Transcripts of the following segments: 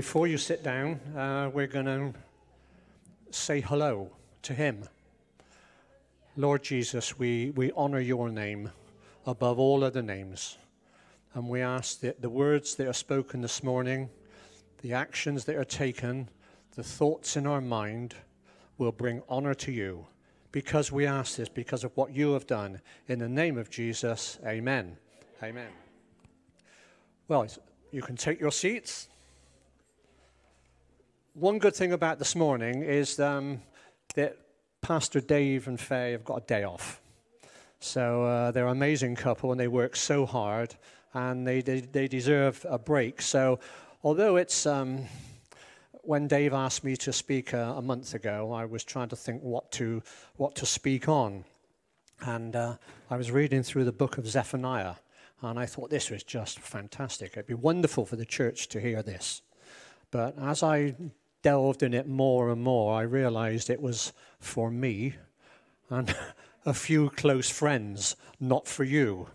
before you sit down, uh, we're going to say hello to Him. Lord Jesus, we, we honor your name above all other names. And we ask that the words that are spoken this morning, the actions that are taken, the thoughts in our mind will bring honor to you. Because we ask this, because of what you have done. In the name of Jesus, amen. Amen. Well, you can take your seats. One good thing about this morning is um, that Pastor Dave and Faye have got a day off. So uh, they're an amazing couple and they work so hard and they, they, they deserve a break. So although it's. Um, when Dave asked me to speak a, a, month ago, I was trying to think what to, what to speak on. And uh, I was reading through the book of Zephaniah, and I thought this was just fantastic. It'd be wonderful for the church to hear this. But as I delved in it more and more, I realized it was for me and a few close friends, not for you.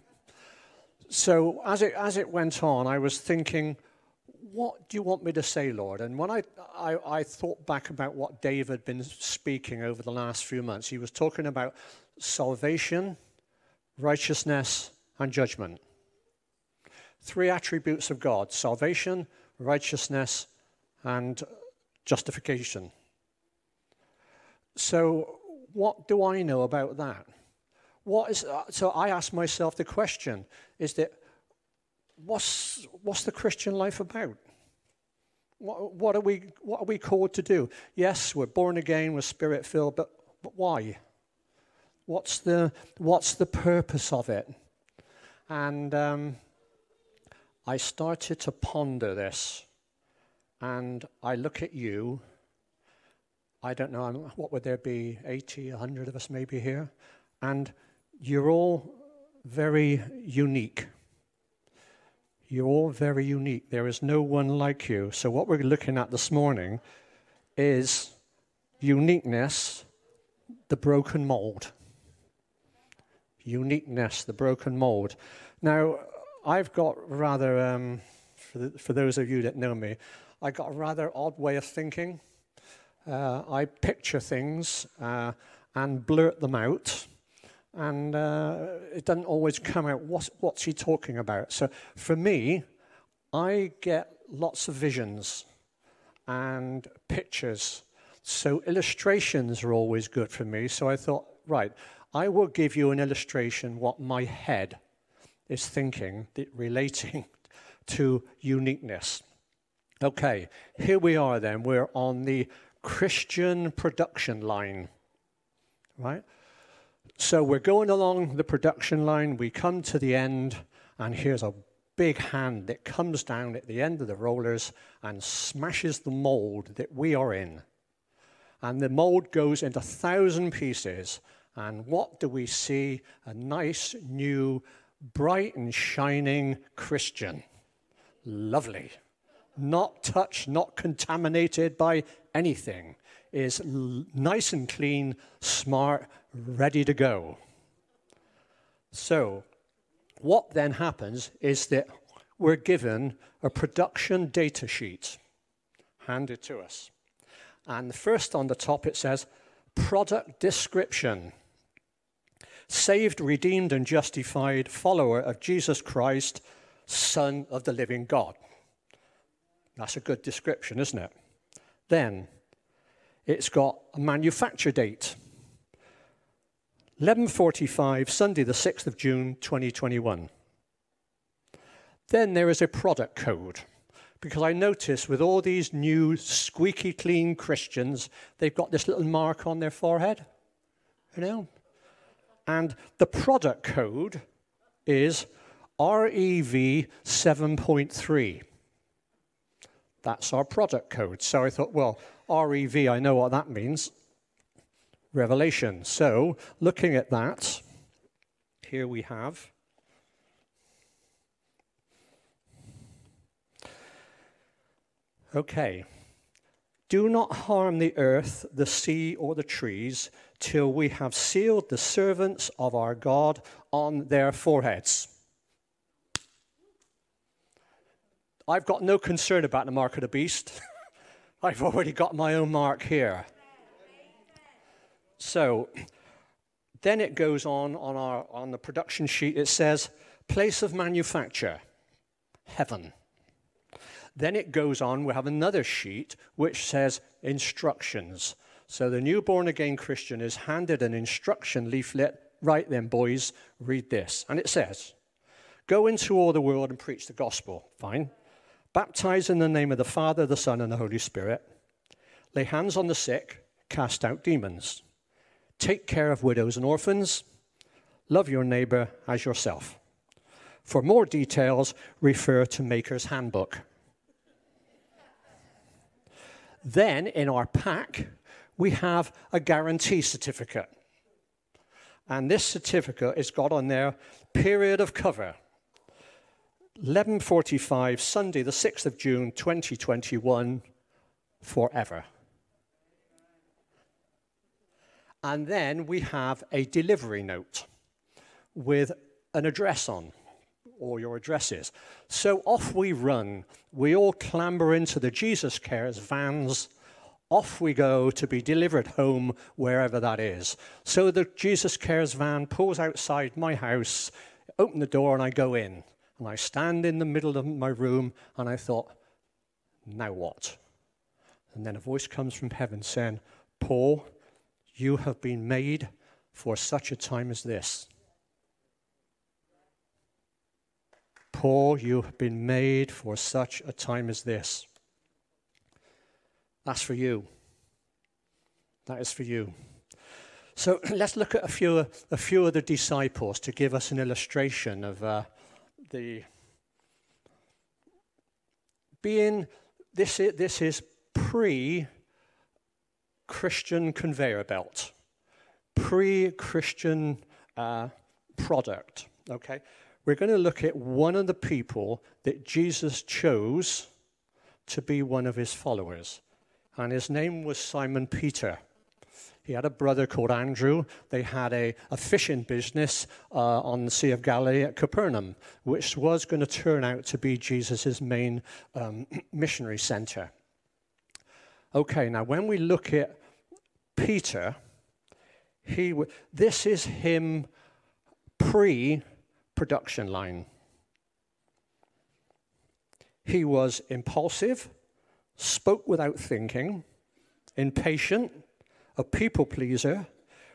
So as it, as it went on, I was thinking, what do you want me to say, Lord? And when I, I, I, thought back about what Dave had been speaking over the last few months, he was talking about salvation, righteousness, and judgment. Three attributes of God salvation, righteousness, and justification. So, what do I know about that? What is, uh, so I ask myself the question is that what's, what's the Christian life about? What, what, are we, what are we called to do? Yes, we're born again, we're spirit filled, but, but why? What's the, what's the purpose of it? And um, I started to ponder this, and I look at you. I don't know, what would there be, 80, 100 of us maybe here? And you're all very unique. You're all very unique. There is no one like you. So, what we're looking at this morning is uniqueness, the broken mold. Uniqueness, the broken mold. Now, I've got rather, um, for, the, for, those of you that know me, I got a rather odd way of thinking. Uh, I picture things uh, and blurt them out and uh, it doesn't always come out what's, what's he talking about. So for me, I get lots of visions and pictures. So illustrations are always good for me. So I thought, right, I will give you an illustration what my head is thinking, relating to uniqueness. Okay, here we are then. We're on the Christian production line, right? So we're going along the production line, we come to the end, and here's a big hand that comes down at the end of the rollers and smashes the mold that we are in. And the mold goes into a thousand pieces. And what do we see? A nice, new, bright and shining Christian. Lovely. Not touched, not contaminated by anything. Is l- nice and clean, smart, ready to go. So, what then happens is that we're given a production data sheet handed to us. And first on the top it says product description. Saved, redeemed, and justified follower of Jesus Christ, Son of the living God. That's a good description, isn't it? Then it's got a manufacture date. 11:45 Sunday the 6th of June 2021. Then there is a product code because I notice with all these new squeaky clean Christians they've got this little mark on their forehead. You know? And the product code is REV 7.3. That's our product code. So I thought, well, REV, I know what that means. Revelation. So, looking at that, here we have. Okay. Do not harm the earth, the sea, or the trees till we have sealed the servants of our God on their foreheads. I've got no concern about the mark of the beast. I've already got my own mark here. So then it goes on on, our, on the production sheet. It says, place of manufacture, heaven. Then it goes on, we have another sheet which says instructions. So the newborn again Christian is handed an instruction leaflet. Right then, boys, read this. And it says, Go into all the world and preach the gospel. Fine. Baptize in the name of the Father, the Son, and the Holy Spirit. Lay hands on the sick, cast out demons. Take care of widows and orphans. Love your neighbor as yourself. For more details, refer to Maker's Handbook. Then in our pack, we have a guarantee certificate. And this certificate is got on there period of cover. 11:45 Sunday the 6th of June 2021 forever. And then we have a delivery note with an address on or your addresses. So off we run. We all clamber into the Jesus Cares vans. Off we go to be delivered home wherever that is. So the Jesus Cares van pulls outside my house, open the door, and I go in. And I stand in the middle of my room, and I thought, now what? And then a voice comes from heaven saying, Paul, you have been made for such a time as this. Paul, you have been made for such a time as this. That's for you. That is for you. So let's look at a few, a few of the disciples to give us an illustration of uh, the being. This is, this is pre Christian conveyor belt, pre Christian uh, product. Okay? we're going to look at one of the people that Jesus chose to be one of his followers. And his name was Simon Peter. He had a brother called Andrew. They had a, a fishing business uh, on the Sea of Galilee at Capernaum, which was going to turn out to be Jesus' main um, missionary center. Okay, now when we look at Peter, he w- this is him pre production line. He was impulsive, spoke without thinking, impatient, a people pleaser,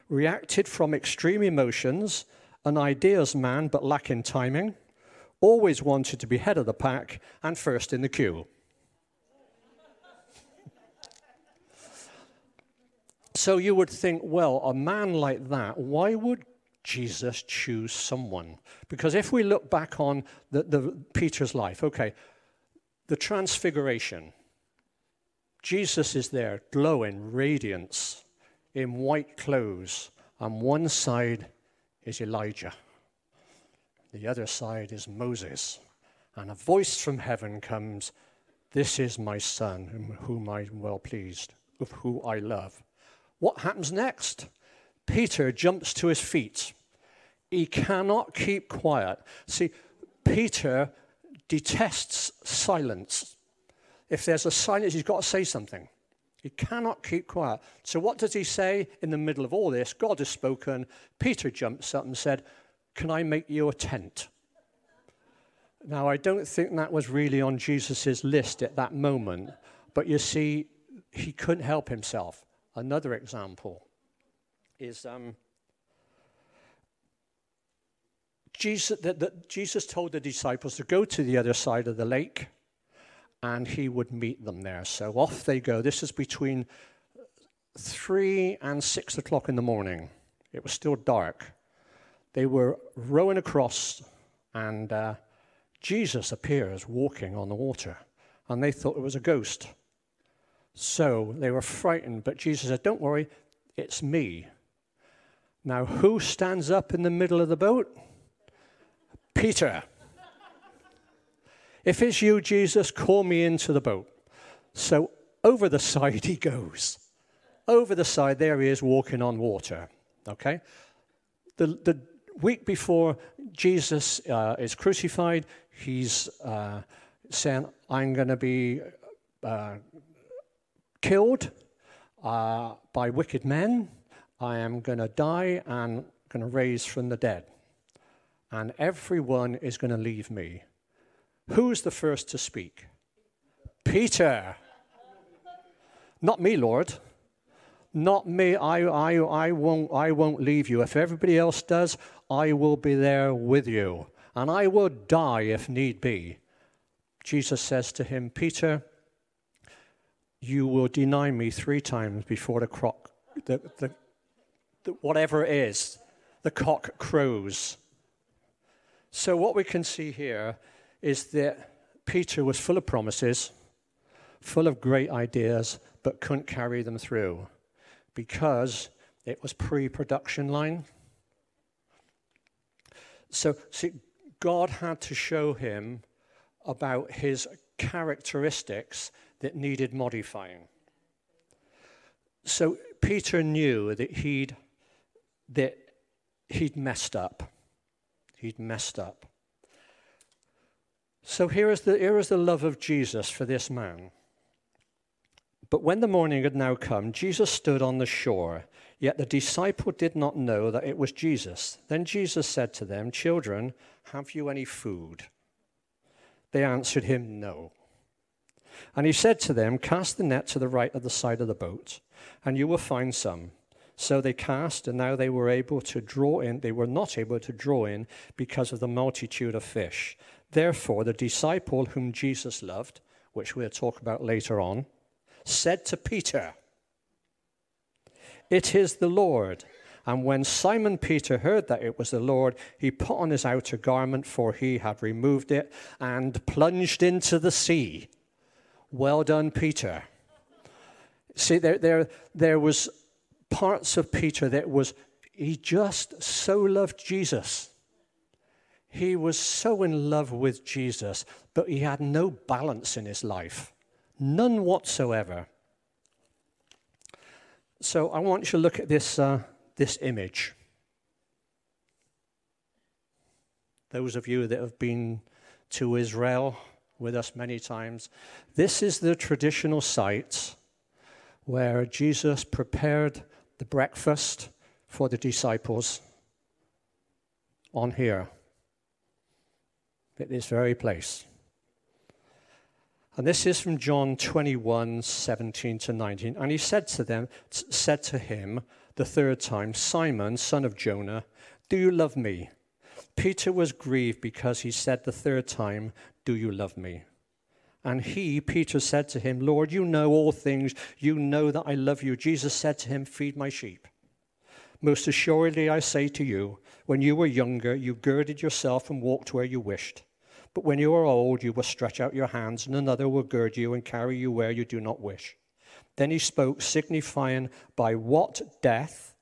reacted from extreme emotions, an ideas man but lacking timing, always wanted to be head of the pack and first in the queue. so you would think, well, a man like that, why would Jesus choose someone? Because if we look back on the, the Peter's life, okay, the transfiguration, Jesus is there glowing, radiance, in white clothes. On one side is Elijah, the other side is Moses. And a voice from heaven comes This is my son, whom I am well pleased, of whom I love. What happens next? Peter jumps to his feet. He cannot keep quiet. See, Peter detests silence. If there's a silence, he's got to say something. He cannot keep quiet. So, what does he say in the middle of all this? God has spoken. Peter jumps up and said, Can I make you a tent? Now, I don't think that was really on Jesus' list at that moment, but you see, he couldn't help himself. Another example is um, Jesus, that, that Jesus told the disciples to go to the other side of the lake and he would meet them there. So off they go. This is between three and six o'clock in the morning. It was still dark. They were rowing across, and uh, Jesus appears walking on the water, and they thought it was a ghost. So they were frightened, but Jesus said, Don't worry, it's me. Now, who stands up in the middle of the boat? Peter. If it's you, Jesus, call me into the boat. So over the side he goes. Over the side, there he is walking on water. Okay? The, the week before Jesus uh, is crucified, he's, uh, saying, I'm going to be uh, killed uh, by wicked men. I am going to die and going to raise from the dead. And everyone is going to leave me. Who's the first to speak? Peter. Not me, Lord. Not me. I, I, I, won't, I won't leave you. If everybody else does, I will be there with you. And I will die if need be. Jesus says to him, Peter, you will deny me three times before the croc, the, the, the, whatever it is, the cock crows. So, what we can see here is that Peter was full of promises, full of great ideas, but couldn't carry them through because it was pre production line. So, see, God had to show him about his characteristics that needed modifying. So Peter knew that he'd, that he'd messed up. He'd messed up. So here is, the, here is the love of Jesus for this man. But when the morning had now come, Jesus stood on the shore, yet the disciple did not know that it was Jesus. Then Jesus said to them, Children, have you any food? They answered him, No. And he said to them, Cast the net to the right of the side of the boat, and you will find some. So they cast, and now they were able to draw in. They were not able to draw in because of the multitude of fish. Therefore, the disciple whom Jesus loved, which we'll talk about later on, said to Peter, It is the Lord. And when Simon Peter heard that it was the Lord, he put on his outer garment, for he had removed it, and plunged into the sea. Well done, Peter. See, there, there, there was parts of Peter that was, he just so loved Jesus. He was so in love with Jesus, but he had no balance in his life, none whatsoever. So I want you to look at this, uh, this image. Those of you that have been to Israel, with us many times. This is the traditional site where Jesus prepared the breakfast for the disciples on here, at this very place. And this is from John 21, 17 to 19. And he said to them, said to him the third time, Simon, son of Jonah, do you love me? Peter was grieved because he said the third time, Do you love me? And he, Peter, said to him, Lord, you know all things. You know that I love you. Jesus said to him, Feed my sheep. Most assuredly, I say to you, when you were younger, you girded yourself and walked where you wished. But when you are old, you will stretch out your hands, and another will gird you and carry you where you do not wish. Then he spoke, signifying by what death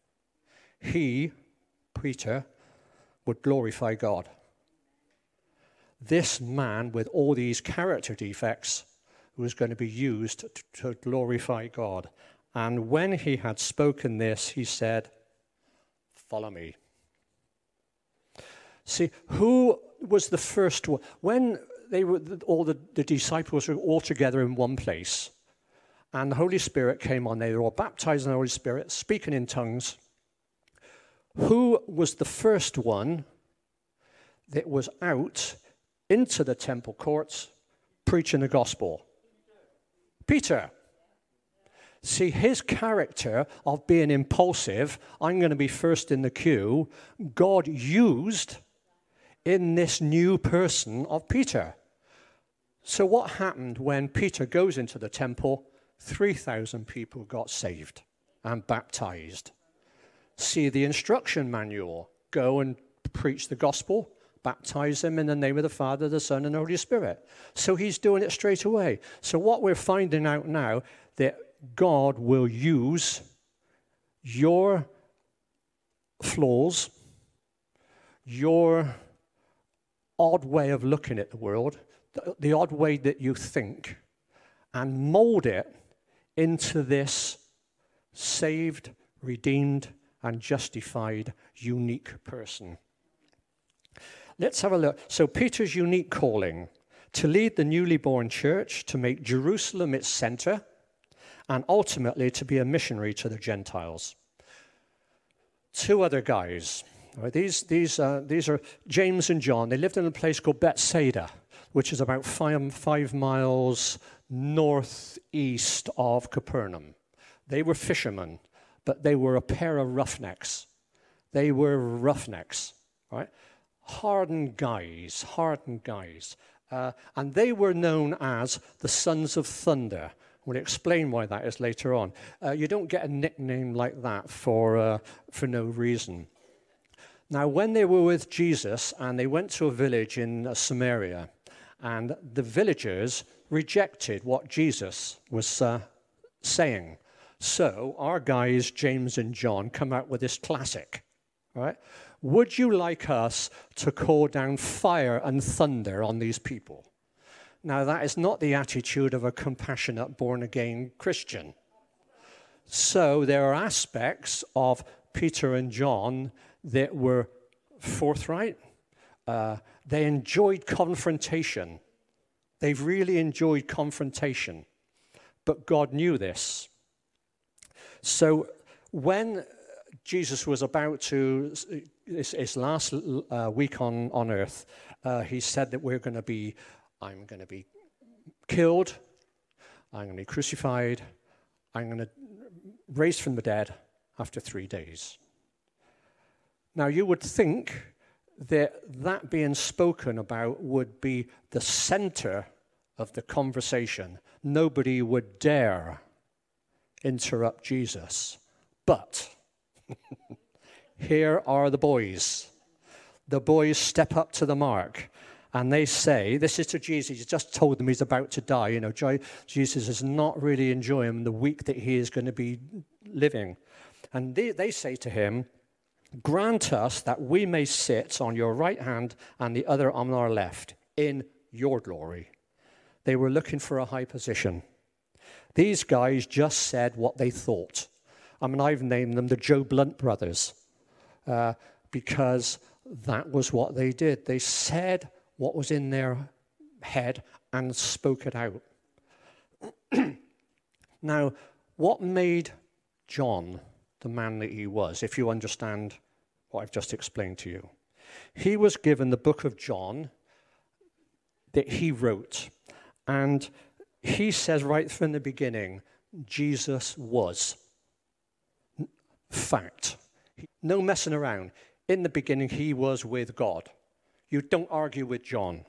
he, Peter, would glorify God. This man, with all these character defects, was going to be used to, glorify God. And when he had spoken this, he said, Follow me. See, who was the first one? When they were, all the, the disciples were all together in one place, and the Holy Spirit came on, they were all baptized in the Holy Spirit, speaking in tongues. Who was the first one that was out into the temple courts preaching the gospel? Peter. See, his character of being impulsive, I'm going to be first in the queue, God used in this new person of Peter. So, what happened when Peter goes into the temple? 3,000 people got saved and baptized see the instruction manual. Go and preach the gospel, baptize them in the name of the Father, the Son, and the Holy Spirit. So he's doing it straight away. So what we're finding out now that God will use your flaws, your odd way of looking at the world, the, the odd way that you think, and mold it into this saved, redeemed and justified, unique person. Let's have a look. So, Peter's unique calling. to lead the newly born church, to make Jerusalem its center, and ultimately to be a missionary to the Gentiles. Two other guys. These, these, uh, these are James and John. They lived in a place called Bethsaida, which is about five, five miles northeast of Capernaum. They were fishermen, but they were a pair of roughnecks. They were roughnecks, right? Hardened guys, hardened guys. Uh, and they were known as the Sons of Thunder. We'll explain why that is later on. Uh, you don't get a nickname like that for, uh, for no reason. Now, when they were with Jesus and they went to a village in Samaria, and the villagers rejected what Jesus was uh, saying. So our guys, James and John, come out with this classic, right? Would you like us to call down fire and thunder on these people? Now, that is not the attitude of a compassionate, born again Christian. So, there are aspects of Peter and John that were forthright. Uh, they enjoyed confrontation. They've really enjoyed confrontation. But God knew this. So, when Jesus was about to, his, his last uh, week on, on earth, uh, he said that we're going to be, I'm going to be killed, I'm going to be crucified, I'm going to raise from the dead after three days. Now, you would think that that being spoken about would be the center of the conversation. Nobody would dare interrupt Jesus. But here are the boys. The boys step up to the mark and they say, This is to Jesus. He's just told them he's about to die. You know, Jesus is not really enjoying the week that he is going to be living. And they, they say to him, Grant us that we may sit on your right hand and the other on our left in your glory. They were looking for a high position. These guys just said what they thought. I mean, I've named them the Joe Blunt brothers uh, because that was what they did. They said what was in their head and spoke it out. now, what made John the man that he was, if you understand what I've just explained to you? He was given the book of John that he wrote. And he says right from the beginning, Jesus was. Fact. No messing around. In the beginning, he was with God. You don't argue with John.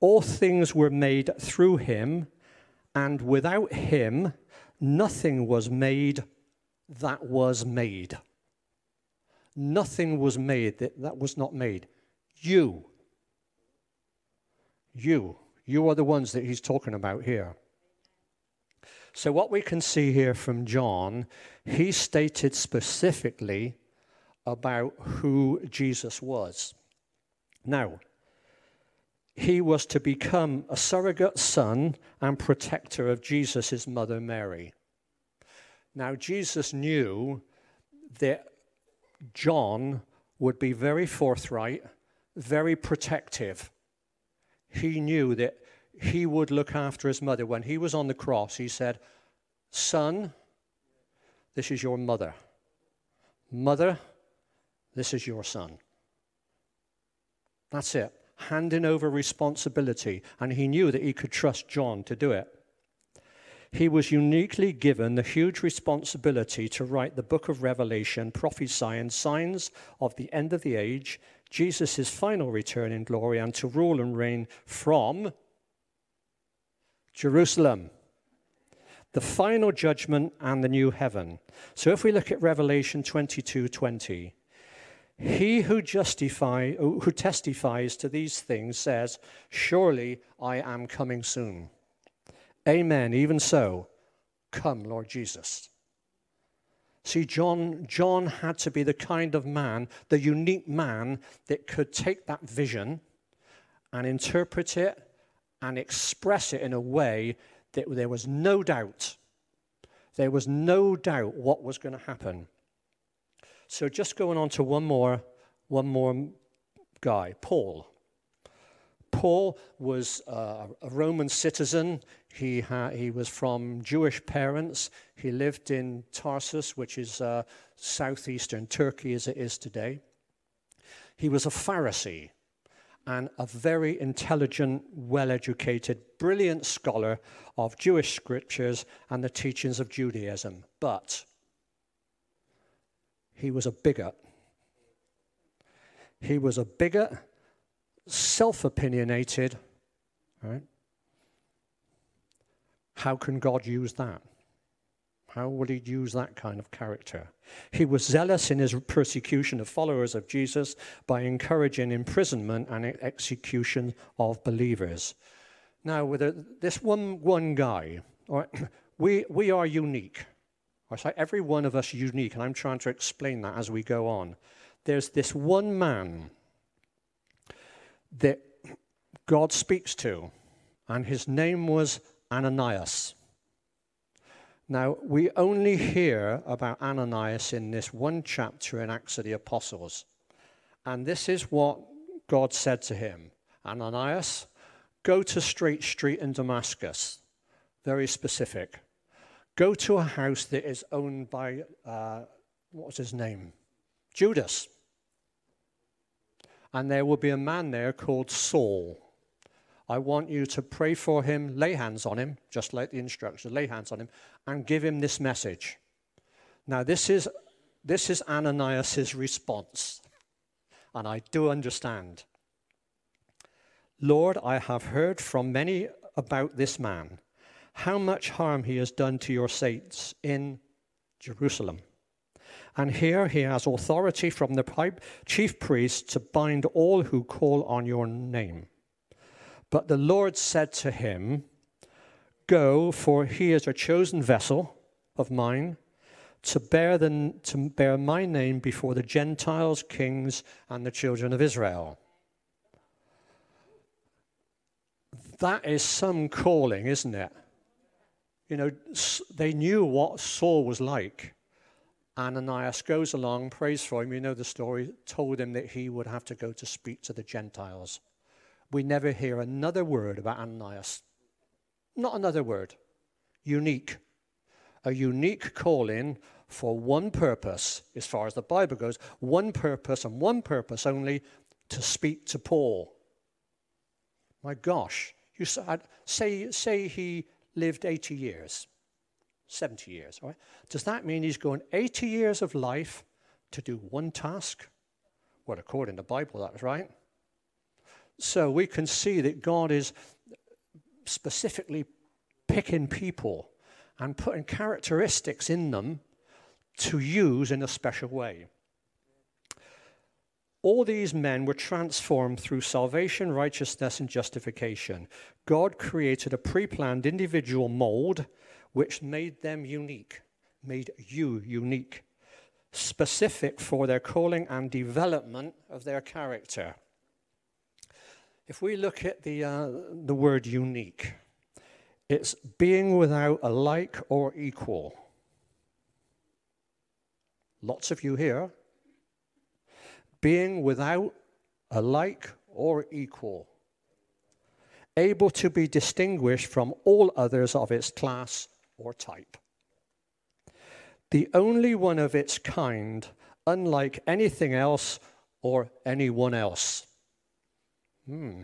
All things were made through him, and without him, nothing was made that was made. Nothing was made that, that was not made. You. You. You are the ones that he's talking about here. So, what we can see here from John, he stated specifically about who Jesus was. Now, he was to become a surrogate son and protector of Jesus' mother Mary. Now, Jesus knew that John would be very forthright, very protective. He knew that he would look after his mother. When he was on the cross, he said, Son, this is your mother. Mother, this is your son. That's it. Handing over responsibility. And he knew that he could trust John to do it. He was uniquely given the huge responsibility to write the book of Revelation, prophesying signs of the end of the age, Jesus' final return in glory, and to rule and reign from Jerusalem the final judgment and the new heaven. So if we look at Revelation 22 20, he who justify who testifies to these things says, Surely I am coming soon. Amen. Even so, come, Lord Jesus. See, John, John had to be the kind of man, the unique man that could take that vision and interpret it and express it in a way that there was no doubt. There was no doubt what was going to happen. So just going on to one more, one more guy, Paul. Paul was uh, a Roman citizen. He, ha- he was from Jewish parents. He lived in Tarsus, which is uh, southeastern Turkey as it is today. He was a Pharisee and a very intelligent, well educated, brilliant scholar of Jewish scriptures and the teachings of Judaism. But he was a bigot. He was a bigot, self opinionated. Right? How can God use that? How would he use that kind of character? He was zealous in his persecution of followers of Jesus by encouraging imprisonment and execution of believers. Now, with a, this one, one guy, right, we, we are unique. I say every one of us unique, and I'm trying to explain that as we go on. There's this one man that God speaks to, and his name was Ananias. Now, we only hear about Ananias in this one chapter in Acts of the Apostles. And this is what God said to him Ananias, go to Straight Street in Damascus. Very specific. Go to a house that is owned by, uh, what was his name? Judas. And there will be a man there called Saul. I want you to pray for him, lay hands on him, just like the instructions, lay hands on him, and give him this message. Now, this is, this is Ananias' response, and I do understand. Lord, I have heard from many about this man how much harm he has done to your saints in Jerusalem. And here he has authority from the chief priest to bind all who call on your name. But the Lord said to him, Go, for he is a chosen vessel of mine to bear, the, to bear my name before the Gentiles, kings, and the children of Israel. That is some calling, isn't it? you know, they knew what Saul was like. Ananias goes along, prays for him. You know the story, told him that he would have to go to speak to the Gentiles. We never hear another word about Ananias. Not another word. Unique. A unique calling for one purpose, as far as the Bible goes, one purpose and one purpose only to speak to Paul. My gosh. You uh, say, say he lived 80 years, 70 years. Right? Does that mean he's going 80 years of life to do one task? Well, according to the Bible, that's right. So we can see that God is specifically picking people and putting characteristics in them to use in a special way. All these men were transformed through salvation, righteousness, and justification. God created a pre planned individual mold which made them unique, made you unique, specific for their calling and development of their character. If we look at the, uh, the word unique, it's being without a like or equal. Lots of you here being without a like or equal, able to be distinguished from all others of its class or type. The only one of its kind, unlike anything else or anyone else. Hmm.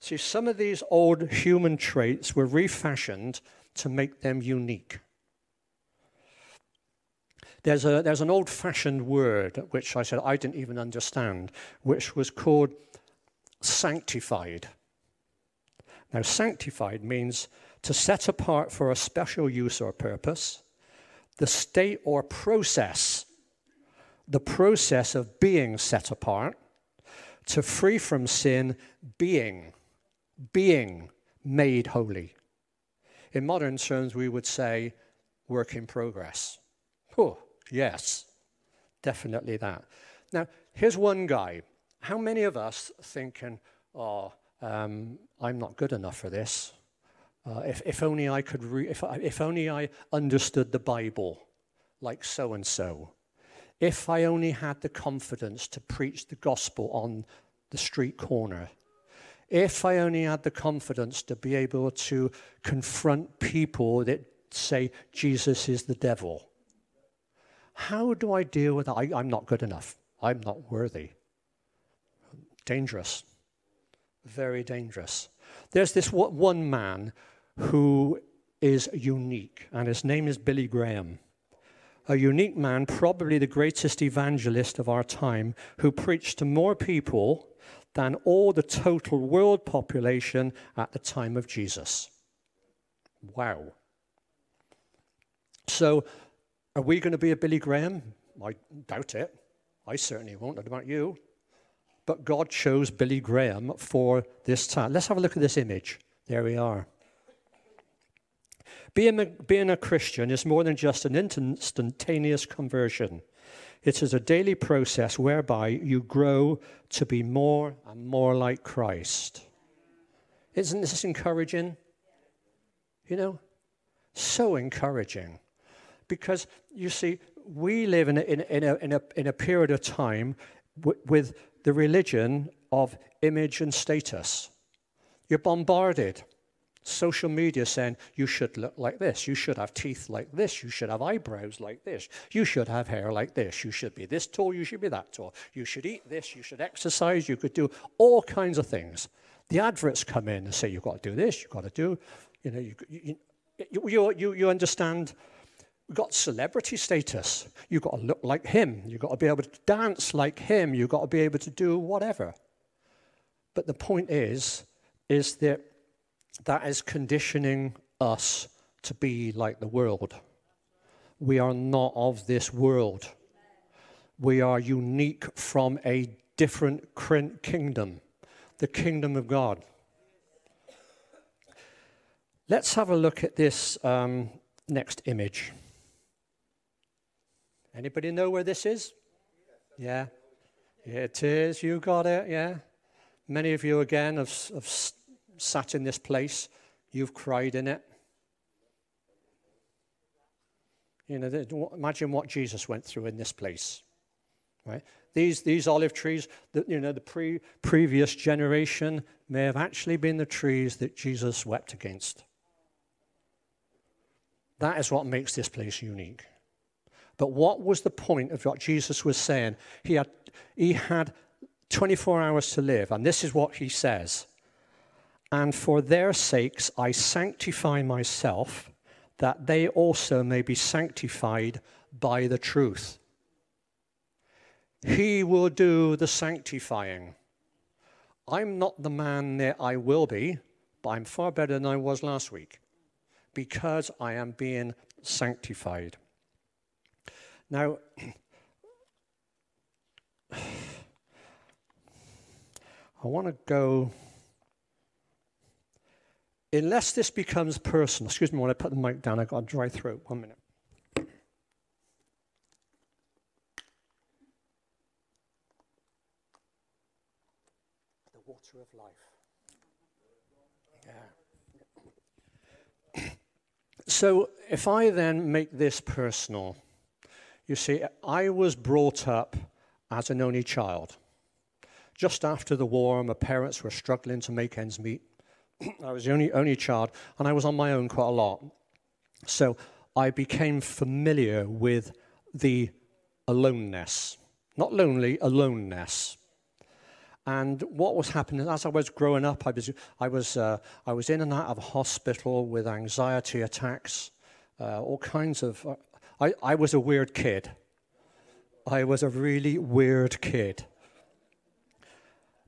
See, some of these old human traits were refashioned to make them unique. There's, a, there's an old fashioned word, which I said I didn't even understand, which was called sanctified. Now, sanctified means to set apart for a special use or purpose, the state or process, the process of being set apart, to free from sin, being, being made holy. In modern terms, we would say work in progress. Oh, Yes, definitely that. Now, here's one guy. How many of us thinking, oh, um, I'm not good enough for this? Uh, if, if only I could, re- if, if only I understood the Bible like so and so. If I only had the confidence to preach the gospel on the street corner. If I only had the confidence to be able to confront people that say Jesus is the devil, how do I deal with that? I, I'm not good enough. I'm not worthy. Dangerous. Very dangerous. There's this one man who is unique, and his name is Billy Graham. A unique man, probably the greatest evangelist of our time, who preached to more people than all the total world population at the time of Jesus. Wow. So, are we going to be a Billy Graham? I doubt it. I certainly won't. What about you? But God chose Billy Graham for this time. Let's have a look at this image. There we are. Being a, being a Christian is more than just an instantaneous conversion. It is a daily process whereby you grow to be more and more like Christ. Isn't this encouraging? You know, so encouraging. Because you see, we live in a, in a, in a, in a period of time w- with the religion of image and status. You're bombarded. Social media saying you should look like this, you should have teeth like this, you should have eyebrows like this, you should have hair like this, you should be this tall, you should be that tall, you should eat this, you should exercise, you could do all kinds of things. The adverts come in and say you've got to do this, you've got to do, you know, you, you, you, you, you understand We've got celebrity status. You've got to look like him. You've got to be able to dance like him. You've got to be able to do whatever. But the point is, is that that is conditioning us to be like the world. We are not of this world. We are unique from a different kingdom, the kingdom of God. Let's have a look at this um, next image. Anybody know where this is? Yeah. It is. You got it. Yeah. Many of you, again, have, have sat in this place. You've cried in it. You know, imagine what Jesus went through in this place. Right? These, these olive trees, the, you know, the pre, previous generation may have actually been the trees that Jesus wept against. That is what makes this place unique. But what was the point of what Jesus was saying? He had, he had 24 hours to live, and this is what he says. And for their sakes I sanctify myself, that they also may be sanctified by the truth. He will do the sanctifying. I'm not the man that I will be, but I'm far better than I was last week because I am being sanctified. Now, I want to go, unless this becomes personal, excuse me when I put the mic down, I've got a dry throat. One minute. The water of life. Yeah. so, if I then make this personal, you see, I was brought up as an only child. Just after the war, my parents were struggling to make ends meet. I was the only, only child, and I was on my own quite a lot. So I became familiar with the aloneness. Not lonely, aloneness. And what was happening as I was growing up, I was, I was, uh, I was in and out of hospital with anxiety attacks, uh, all kinds of uh, I, I was a weird kid. I was a really weird kid.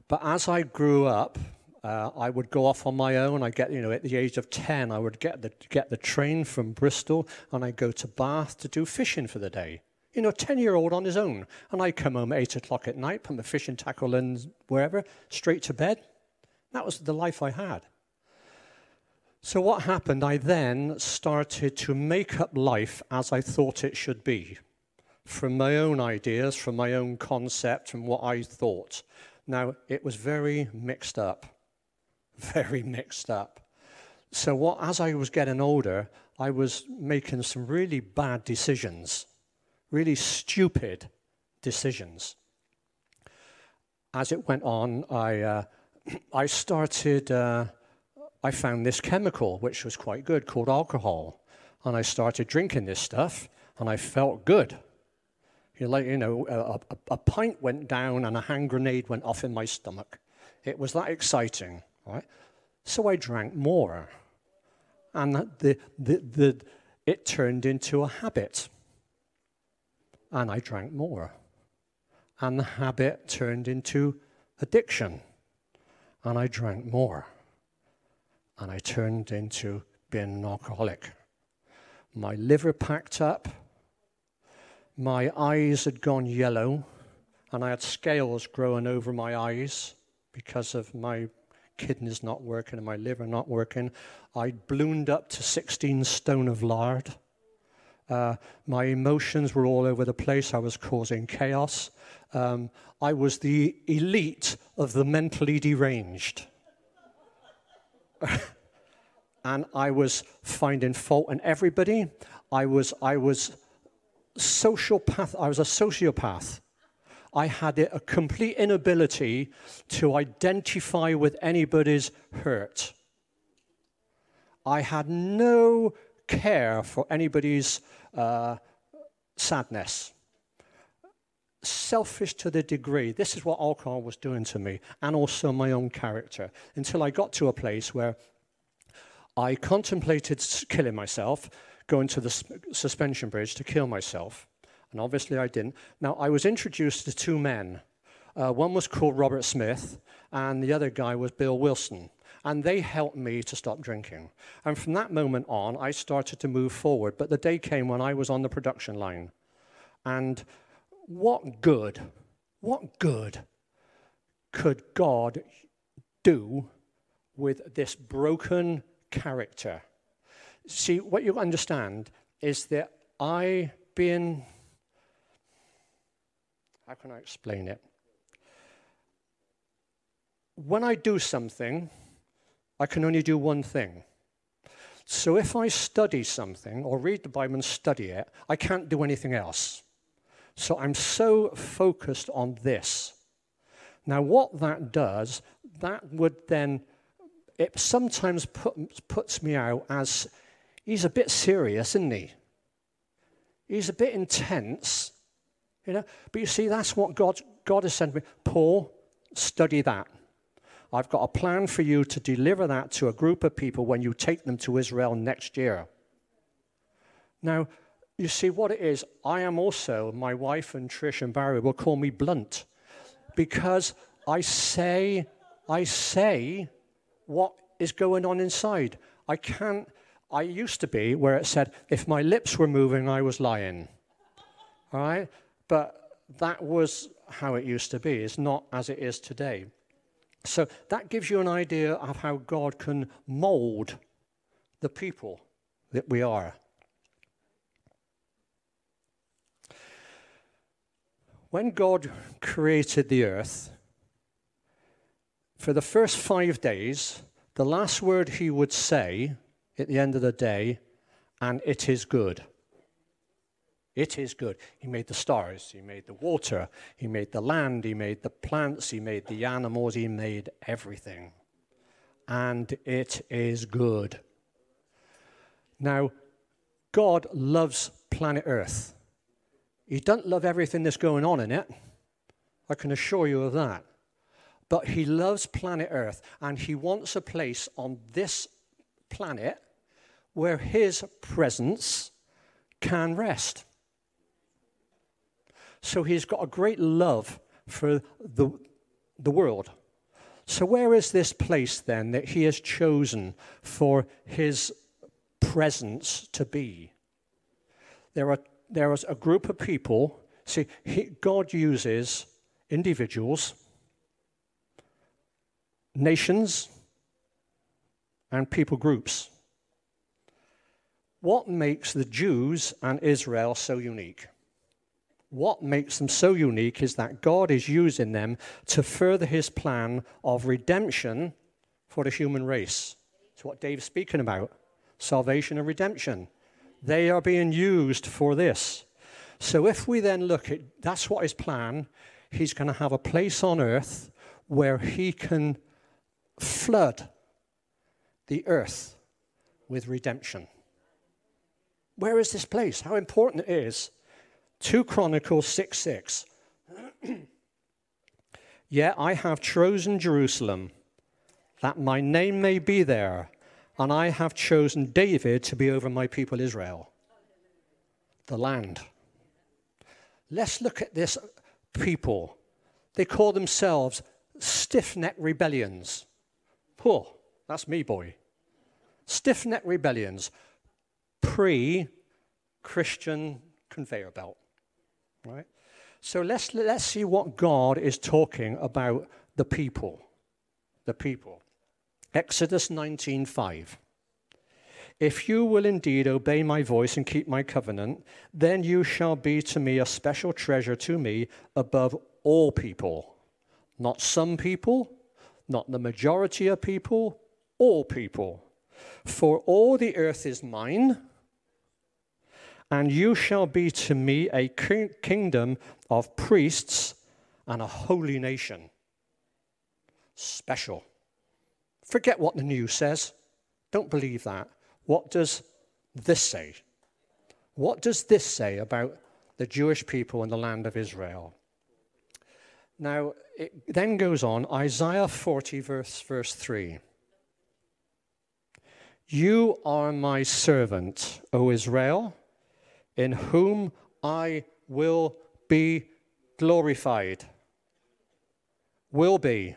But as I grew up, uh, I would go off on my own. I get, you know, at the age of 10, I would get the, get the train from Bristol and I'd go to Bath to do fishing for the day. You know, 10 year old on his own. And I'd come home at 8 o'clock at night, put my fishing tackle in wherever, straight to bed. That was the life I had. So, what happened? I then started to make up life as I thought it should be, from my own ideas, from my own concept, from what I thought. Now, it was very mixed up, very mixed up. So, what, as I was getting older, I was making some really bad decisions, really stupid decisions. as it went on, I, uh, I started, uh, I found this chemical, which was quite good, called alcohol. And I started drinking this stuff, and I felt good. You like, you know, a, a, a pint went down and a hand grenade went off in my stomach. It was that exciting, right? So I drank more. And the, the, the, it turned into a habit. And I drank more. And the habit turned into addiction. And I drank more. And I turned into being an alcoholic. My liver packed up my eyes had gone yellow, and I had scales growing over my eyes because of my kidneys not working and my liver not working. I ballooned up to 16 stone of lard. Uh, my emotions were all over the place. I was causing chaos. Um, I was the elite of the mentally deranged. and I was finding fault in everybody. I was, I was sociopath, I was a sociopath. I had a complete inability to identify with anybody's hurt. I had no care for anybody's uh, sadness. Selfish to the degree. This is what alcohol was doing to me, and also my own character, until I got to a place where I contemplated killing myself going to the suspension bridge to kill myself. And obviously I didn't. Now, I was introduced to two men. Uh, one was called Robert Smith, and the other guy was Bill Wilson. And they helped me to stop drinking. And from that moment on, I started to move forward. But the day came when I was on the production line. And what good, what good could God do with this broken character? See, what you understand is that I, being, how can I explain it? When I do something, I can only do one thing. So if I study something or read the Bible and study it, I can't do anything else. So I'm so focused on this. Now, what that does, that would then, it sometimes put, puts me out as he's a bit serious, isn't he? He's a bit intense, you know. But you see, that's what God, God has sent me. Paul, study that. I've got a plan for you to deliver that to a group of people when you take them to Israel next year. Now, you see what it is. I am also, my wife and Trish and Barry will call me blunt because I say, I say what is going on inside. I can't I used to be where it said, if my lips were moving, I was lying. All right? But that was how it used to be. It's not as it is today. So that gives you an idea of how God can mold the people that we are. When God created the earth, for the first five days, the last word he would say at the end of the day, and it is good. It is good. He made the stars, He made the water, He made the land, He made the plants, He made the animals, He made everything. And it is good. Now, God loves planet Earth. He doesn't love everything that's going on in it. I can assure you of that. But He loves planet Earth, and He wants a place on this planet where his presence can rest. So he's got a great love for the, the world. So, where is this place then that he has chosen for his presence to be? There, are, there is a group of people. See, he, God uses individuals, nations, and people groups what makes the Jews and Israel so unique? What makes them so unique is that God is using them to further his plan of redemption for the human race. It's what Dave's speaking about salvation and redemption. They are being used for this. So if we then look at that's what his plan, He's going to have a place on earth where he can flood the earth with redemption. Where is this place? How important it is. 2 Chronicles 6 6. Yet I have chosen Jerusalem, that my name may be there, and I have chosen David to be over my people Israel, the land. Let's look at this people. They call themselves stiff necked rebellions. Oh, that's me, boy. Stiff necked rebellions, pre Christian conveyor belt. Right? So let's, let's see what God is talking about the people. The people. Exodus 19:5. If you will indeed obey my voice and keep my covenant, then you shall be to me a special treasure to me above all people. Not some people, not the majority of people, all people. For all the earth is mine, and you shall be to me a kingdom of priests and a holy nation. Special. Forget what the news says. Don't believe that. What does this say? What does this say about the Jewish people in the land of Israel? Now, it then goes on Isaiah 40, verse, verse 3. You are my servant, O Israel, in whom I will be glorified. Will be,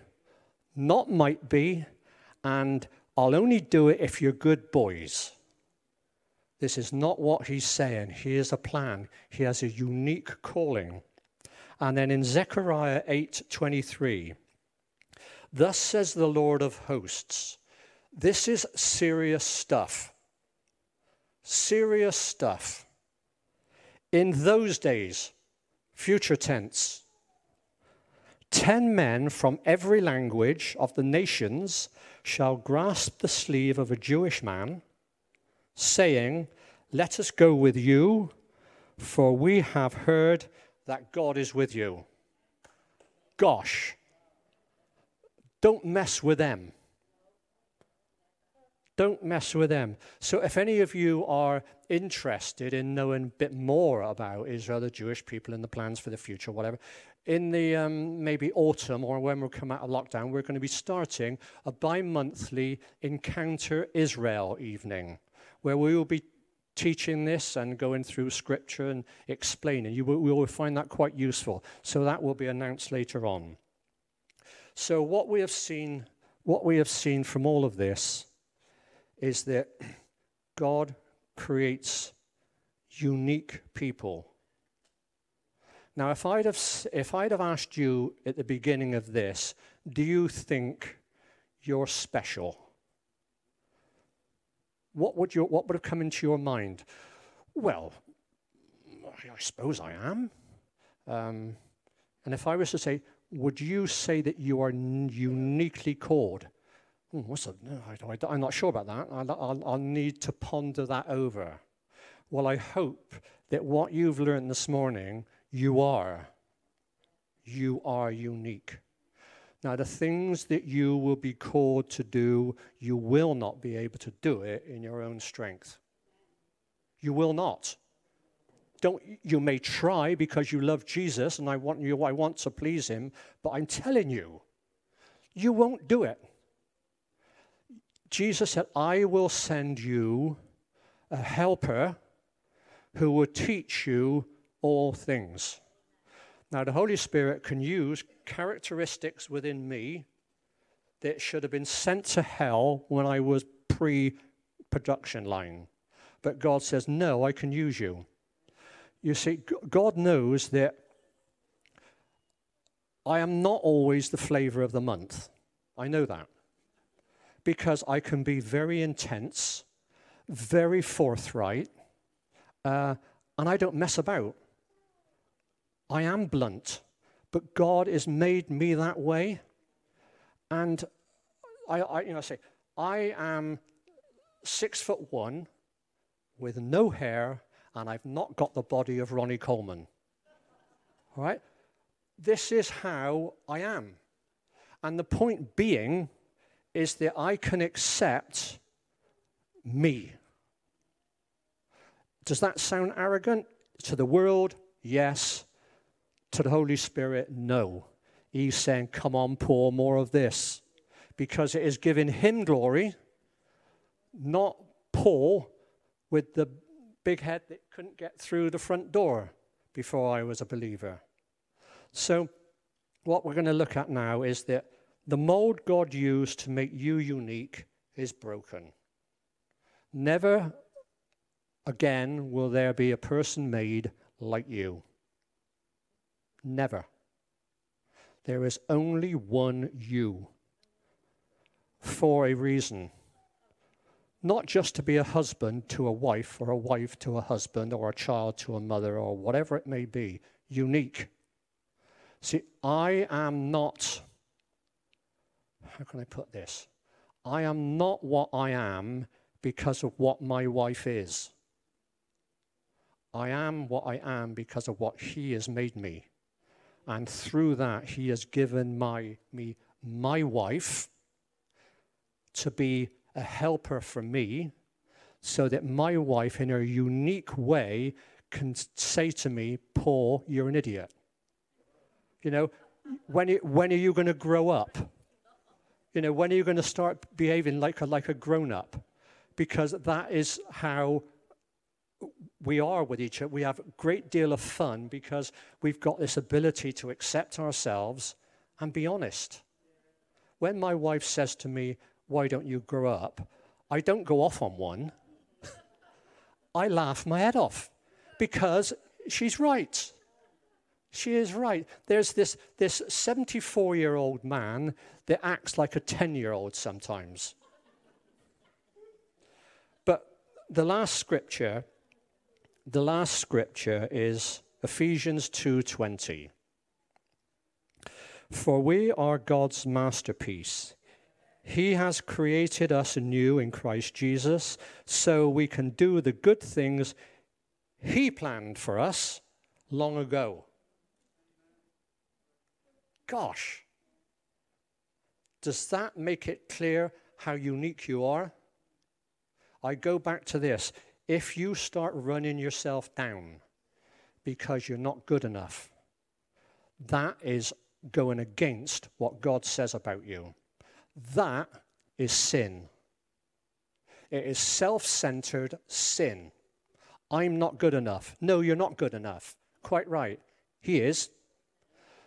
not might be, and I'll only do it if you're good boys. This is not what he's saying. He has a plan. He has a unique calling. And then in Zechariah 8:23, thus says the Lord of hosts, this is serious stuff. Serious stuff. In those days, future tense, ten men from every language of the nations shall grasp the sleeve of a Jewish man, saying, Let us go with you, for we have heard that God is with you. Gosh, don't mess with them. Don't mess with them. So, if any of you are interested in knowing a bit more about Israel, the Jewish people, and the plans for the future, whatever, in the um, maybe autumn or when we come out of lockdown, we're going to be starting a bi monthly Encounter Israel evening where we will be teaching this and going through scripture and explaining. You will, we will find that quite useful. So that will be announced later on. So what we have seen, what we have seen from all of this is that God creates unique people now, if I'd, have, if I'd have asked you at the beginning of this, do you think you're special? What would, you, what would have come into your mind? Well, I suppose I am. Um, and if I was to say, would you say that you are uniquely called? Hmm, what's a, I, am not sure about that. I'll, I'll, I'll need to ponder that over. Well, I hope that what you've learned this morning you are. You are unique. Now, the things that you will be called to do, you will not be able to do it in your own strength. You will not. Don't, you may try because you love Jesus and I want you, I want to please him, but I'm telling you, you won't do it. Jesus said, I will send you a helper who will teach you all things. Now, the Holy Spirit can use characteristics within me that should have been sent to hell when I was pre production line. But God says, No, I can use you. You see, God knows that I am not always the flavor of the month. I know that. Because I can be very intense, very forthright, uh, and I don't mess about. I am blunt, but God has made me that way. And I, I you know, I say, I am six foot one with no hair, and I've not got the body of Ronnie Coleman. All right? this is how I am. And the point being is that I can accept me. Does that sound arrogant? To the world, yes. To the Holy Spirit, no. He's saying, Come on, pour more of this. Because it is giving him glory, not Paul with the big head that couldn't get through the front door before I was a believer. So, what we're going to look at now is that the mold God used to make you unique is broken. Never again will there be a person made like you. Never. There is only one you for a reason. Not just to be a husband to a wife, or a wife to a husband, or a child to a mother, or whatever it may be. Unique. See, I am not, how can I put this? I am not what I am because of what my wife is. I am what I am because of what He has made me. And through that, He has given my, me my wife to be a helper for me so that my wife, in her unique way, can say to me, Paul, you're an idiot. You know, when, it, when are you going to grow up? You know, when are you going to start behaving like a, like a grown up? Because that is how we are with each other. We have a great deal of fun because we've got this ability to accept ourselves and be honest. When my wife says to me, Why don't you grow up? I don't go off on one. I laugh my head off because she's right. She is right. There's this, this 74 year old man that acts like a 10 year old sometimes. But the last scripture, the last scripture is Ephesians 2:20. For we are God's masterpiece. He has created us anew in Christ Jesus so we can do the good things he planned for us long ago. Gosh, does that make it clear how unique you are? I go back to this. If you start running yourself down because you're not good enough, that is going against what God says about you. That is sin. It is self centered sin. I'm not good enough. No, you're not good enough. Quite right. He is.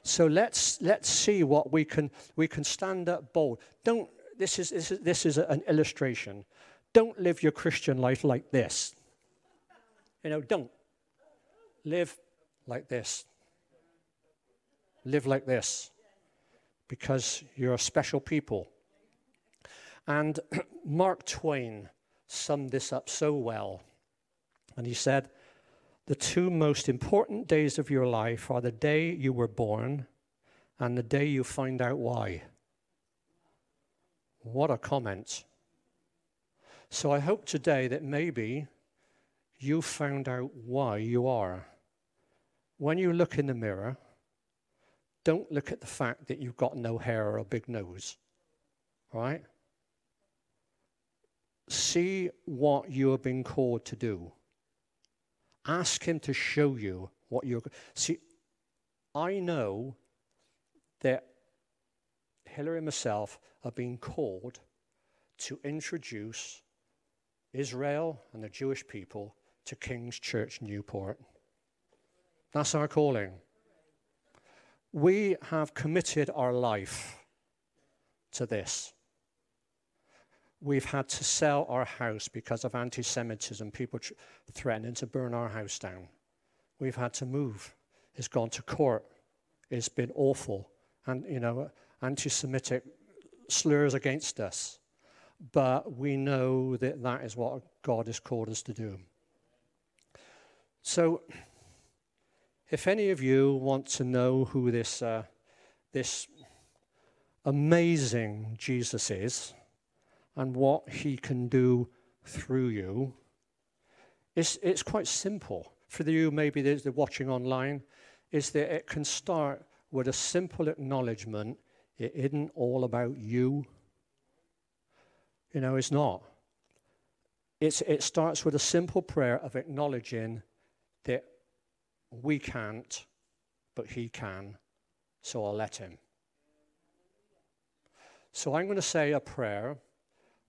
So let's, let's see what we can, we can stand up bold. Don't, this is, this is, this is an illustration. Don't live your Christian life like this. You know, don't. Live like this. Live like this. Because you're a special people. And Mark Twain summed this up so well. And he said, the two most important days of your life are the day you were born and the day you find out why. What a comment. So I hope today that maybe you found out why you are. When you look in the mirror, don't look at the fact that you've got no hair or a big nose, right? See what you have been called to do. Ask Him to show you what you're. See, I know that Hillary and myself are being called to introduce Israel and the Jewish people to King's Church Newport. That's our calling. We have committed our life to this we've had to sell our house because of anti Semitism, people tr- threatening to burn our house down. We've had to move. It's gone to court. It's been awful. And, you know, anti Semitic slurs against us. But we know that that is what God has called us to do. So, if any of you want to know who this, uh, this amazing Jesus is, and what he can do through you, it's, it's quite simple. For you, maybe they're watching online, is that it can start with a simple acknowledgement it isn't all about you. You know, it's not. It's, it starts with a simple prayer of acknowledging that we can't, but He can, so I'll let Him. So I'm going to say a prayer.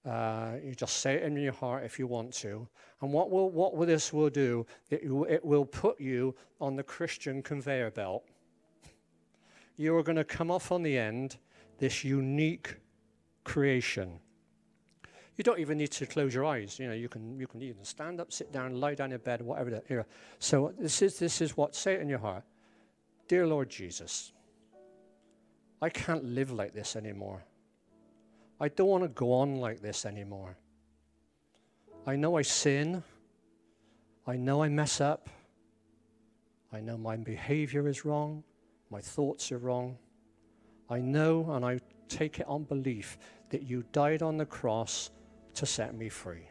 Uh, you just say it in your heart if you want to. And what will what will this will do? It, it will put you on the Christian conveyor belt. You are going to come off on the end this unique creation. You don't even need to close your eyes. You know, you can you can even stand up, sit down, lie down in bed, whatever that. You know. So this is this is what say it in your heart. Dear Lord Jesus, I can't live like this anymore. I don't want to go on like this anymore. I know I sin. I know I mess up. I know my behavior is wrong. My thoughts are wrong. I know and I take it on belief that you died on the cross to set me free.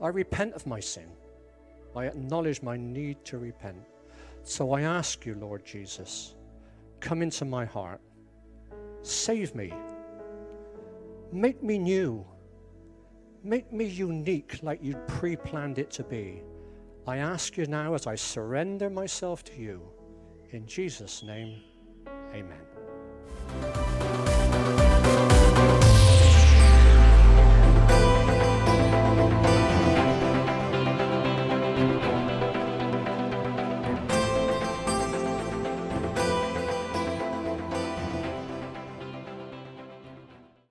I repent of my sin. I acknowledge my need to repent. So I ask you, Lord Jesus, come into my heart. Save me Make me new. Make me unique like you'd pre planned it to be. I ask you now as I surrender myself to you. In Jesus' name, amen.